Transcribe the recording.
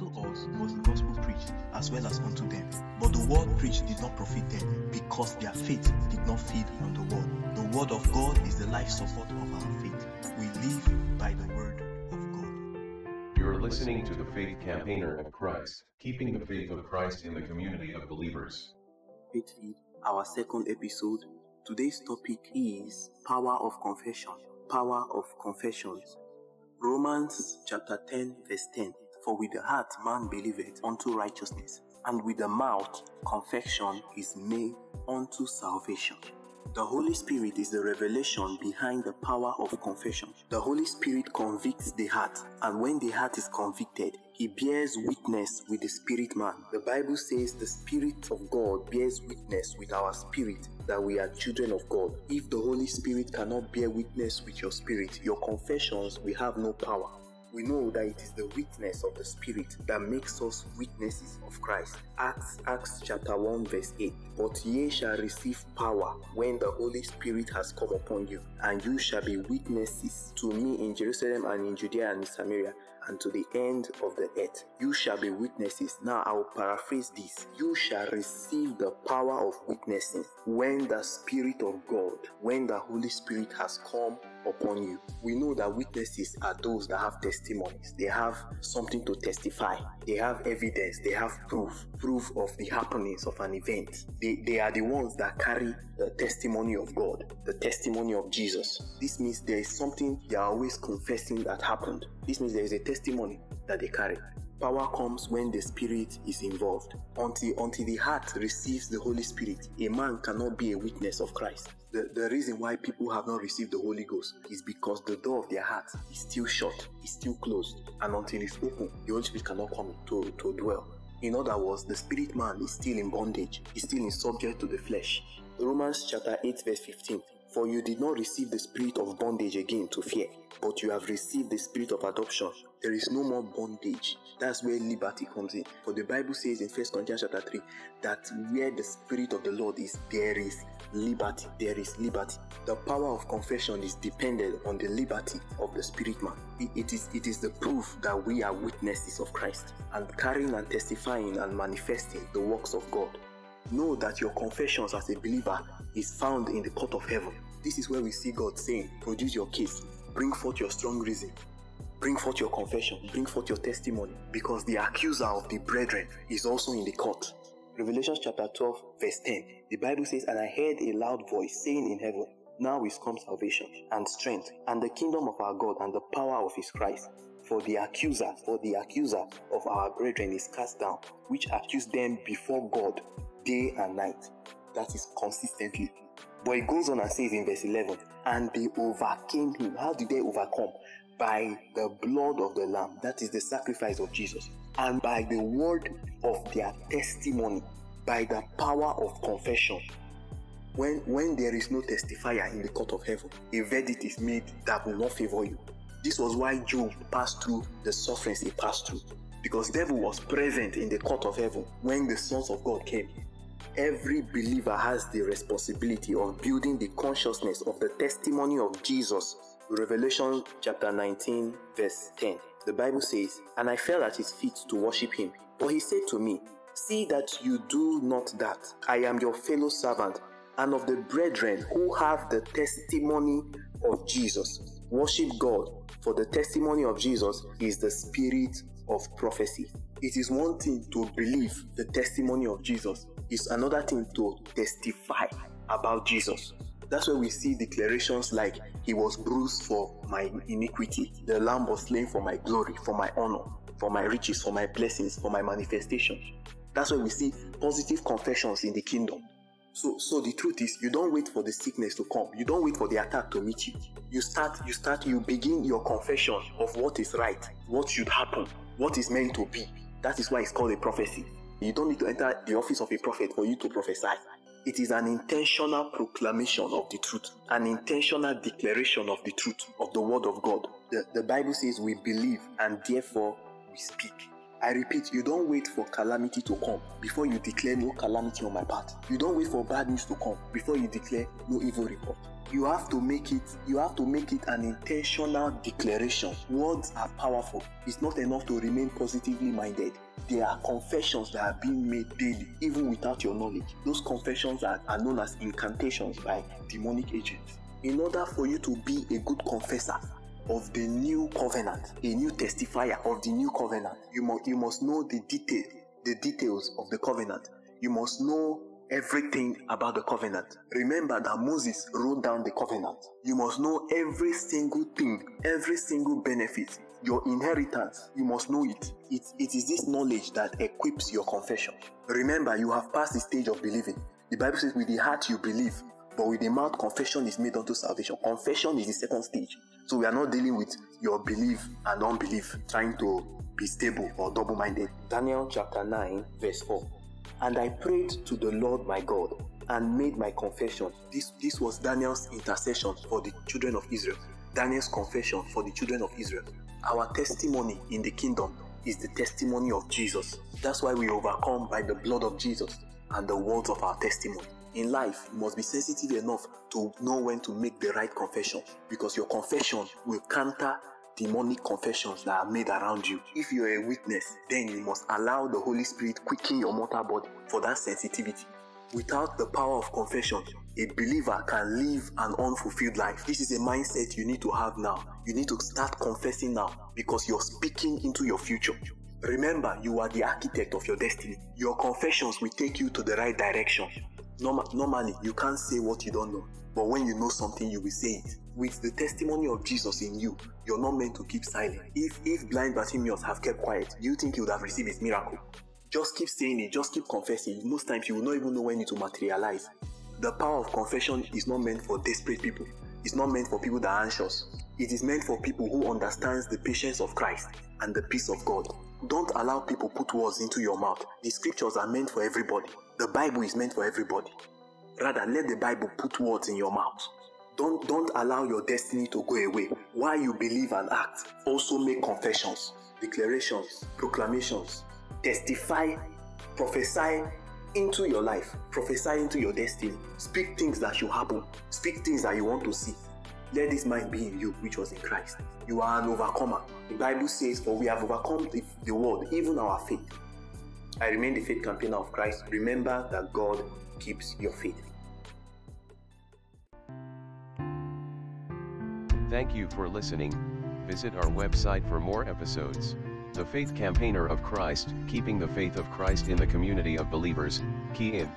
unto us was the gospel preached, as well as unto them. But the word preached did not profit them, because their faith did not feed on the word. The word of God is the life support of our faith. We live by the word of God. You're listening to the Faith Campaigner of Christ, keeping the faith of Christ in the community of believers. Faith Feed, our second episode. Today's topic is Power of Confession. Power of Confessions. Romans chapter 10, verse 10. For with the heart man believeth unto righteousness, and with the mouth confession is made unto salvation. The Holy Spirit is the revelation behind the power of confession. The Holy Spirit convicts the heart, and when the heart is convicted, he bears witness with the spirit man. The Bible says the Spirit of God bears witness with our spirit that we are children of God. If the Holy Spirit cannot bear witness with your spirit, your confessions will have no power. We know that it is the witness of the Spirit that makes us witnesses of Christ. Acts, Acts chapter 1, verse 8. But ye shall receive power when the Holy Spirit has come upon you, and you shall be witnesses to me in Jerusalem and in Judea and in Samaria and to the end of the earth. You shall be witnesses. Now I will paraphrase this. You shall receive the power of witnessing when the Spirit of God, when the Holy Spirit has come upon you. We know that witnesses are those that have testimonies. They have something to testify. They have evidence. They have proof. Proof of the happenings of an event. They, they are the ones that carry the testimony of God, the testimony of Jesus. This means there is something they are always confessing that happened. This means there is a testimony that they carry. Power comes when the Spirit is involved. Until, until the heart receives the Holy Spirit, a man cannot be a witness of Christ. The, the reason why people have not received the Holy Ghost is because the door of their heart is still shut, is still closed, and until it's open, the Holy Spirit cannot come to, to dwell. In other words, the spirit man is still in bondage, is still in subject to the flesh. Romans chapter 8, verse 15. For you did not receive the spirit of bondage again to fear, but you have received the spirit of adoption. There is no more bondage. That's where liberty comes in. For the Bible says in 1 Corinthians chapter 3 that where the spirit of the Lord is, there is liberty. There is liberty. The power of confession is dependent on the liberty of the spirit man. It, it is it is the proof that we are witnesses of Christ and carrying and testifying and manifesting the works of God. Know that your confessions as a believer is found in the court of heaven. This is where we see God saying, Produce your case, bring forth your strong reason, bring forth your confession, bring forth your testimony, because the accuser of the brethren is also in the court. Revelation chapter 12, verse 10. The Bible says, And I heard a loud voice saying in heaven, Now is come salvation and strength, and the kingdom of our God and the power of his Christ. For the accuser, for the accuser of our brethren is cast down, which accused them before God day and night. That is consistently. But it goes on and says in verse 11, and they overcame him. How did they overcome? By the blood of the Lamb. That is the sacrifice of Jesus. And by the word of their testimony, by the power of confession. When, when there is no testifier in the court of heaven, a verdict is made that will not favor you. This was why Job passed through the sufferings he passed through. Because devil was present in the court of heaven when the sons of God came every believer has the responsibility of building the consciousness of the testimony of Jesus. Revelation chapter 19, verse 10. The Bible says, And I fell at his feet to worship him. But he said to me, See that you do not that. I am your fellow servant and of the brethren who have the testimony of Jesus. Worship God, for the testimony of Jesus is the spirit of prophecy. It is one thing to believe the testimony of Jesus, it's another thing to testify about Jesus. That's where we see declarations like, He was bruised for my iniquity, the Lamb was slain for my glory, for my honor, for my riches, for my blessings, for my manifestation. That's where we see positive confessions in the kingdom. So, so the truth is, you don't wait for the sickness to come. You don't wait for the attack to meet you. You start, you start, you begin your confession of what is right, what should happen, what is meant to be. That is why it's called a prophecy. You don't need to enter the office of a prophet for you to prophesy. It is an intentional proclamation of the truth, an intentional declaration of the truth of the word of God. The, the Bible says we believe and therefore we speak. I repeat, you don't wait for calamity to come before you declare no calamity on my part. You don't wait for bad news to come before you declare no evil report. You have to make it you have to make it an intentional declaration. Words are powerful. It's not enough to remain positively minded. There are confessions that are being made daily, even without your knowledge. Those confessions are, are known as incantations by demonic agents. In order for you to be a good confessor, of the new covenant, a new testifier of the new covenant. You must you must know the detail, the details of the covenant. You must know everything about the covenant. Remember that Moses wrote down the covenant. You must know every single thing, every single benefit, your inheritance. You must know it. It, it is this knowledge that equips your confession. Remember, you have passed the stage of believing. The Bible says, with the heart you believe, but with the mouth, confession is made unto salvation. Confession is the second stage. So we are not dealing with your belief and unbelief, trying to be stable or double minded. Daniel chapter 9, verse 4. And I prayed to the Lord my God and made my confession. This, this was Daniel's intercession for the children of Israel. Daniel's confession for the children of Israel. Our testimony in the kingdom is the testimony of Jesus. That's why we overcome by the blood of Jesus and the words of our testimony in life, you must be sensitive enough to know when to make the right confession because your confession will counter demonic confessions that are made around you. If you're a witness, then you must allow the Holy Spirit quicken your mortal body for that sensitivity. Without the power of confession, a believer can live an unfulfilled life. This is a mindset you need to have now. You need to start confessing now because you're speaking into your future. Remember, you are the architect of your destiny. Your confessions will take you to the right direction. Norm- normally, you can't say what you don't know, but when you know something, you will say it. With the testimony of Jesus in you, you're not meant to keep silent. If if blind Bartimaeus have kept quiet, do you think he would have received his miracle? Just keep saying it, just keep confessing. Most times, you will not even know when it will materialize. The power of confession is not meant for desperate people. It's not meant for people that are anxious. It is meant for people who understands the patience of Christ and the peace of God. Don't allow people put words into your mouth. The scriptures are meant for everybody. The Bible is meant for everybody. Rather, let the Bible put words in your mouth. Don't, don't allow your destiny to go away. While you believe and act, also make confessions, declarations, proclamations, testify, prophesy into your life, prophesy into your destiny. Speak things that should happen, speak things that you want to see. Let this mind be in you, which was in Christ. You are an overcomer. The Bible says, For we have overcome the, the world, even our faith. I remain the faith campaigner of Christ. Remember that God keeps your faith. Thank you for listening. Visit our website for more episodes. The Faith Campaigner of Christ, keeping the faith of Christ in the community of believers, key in.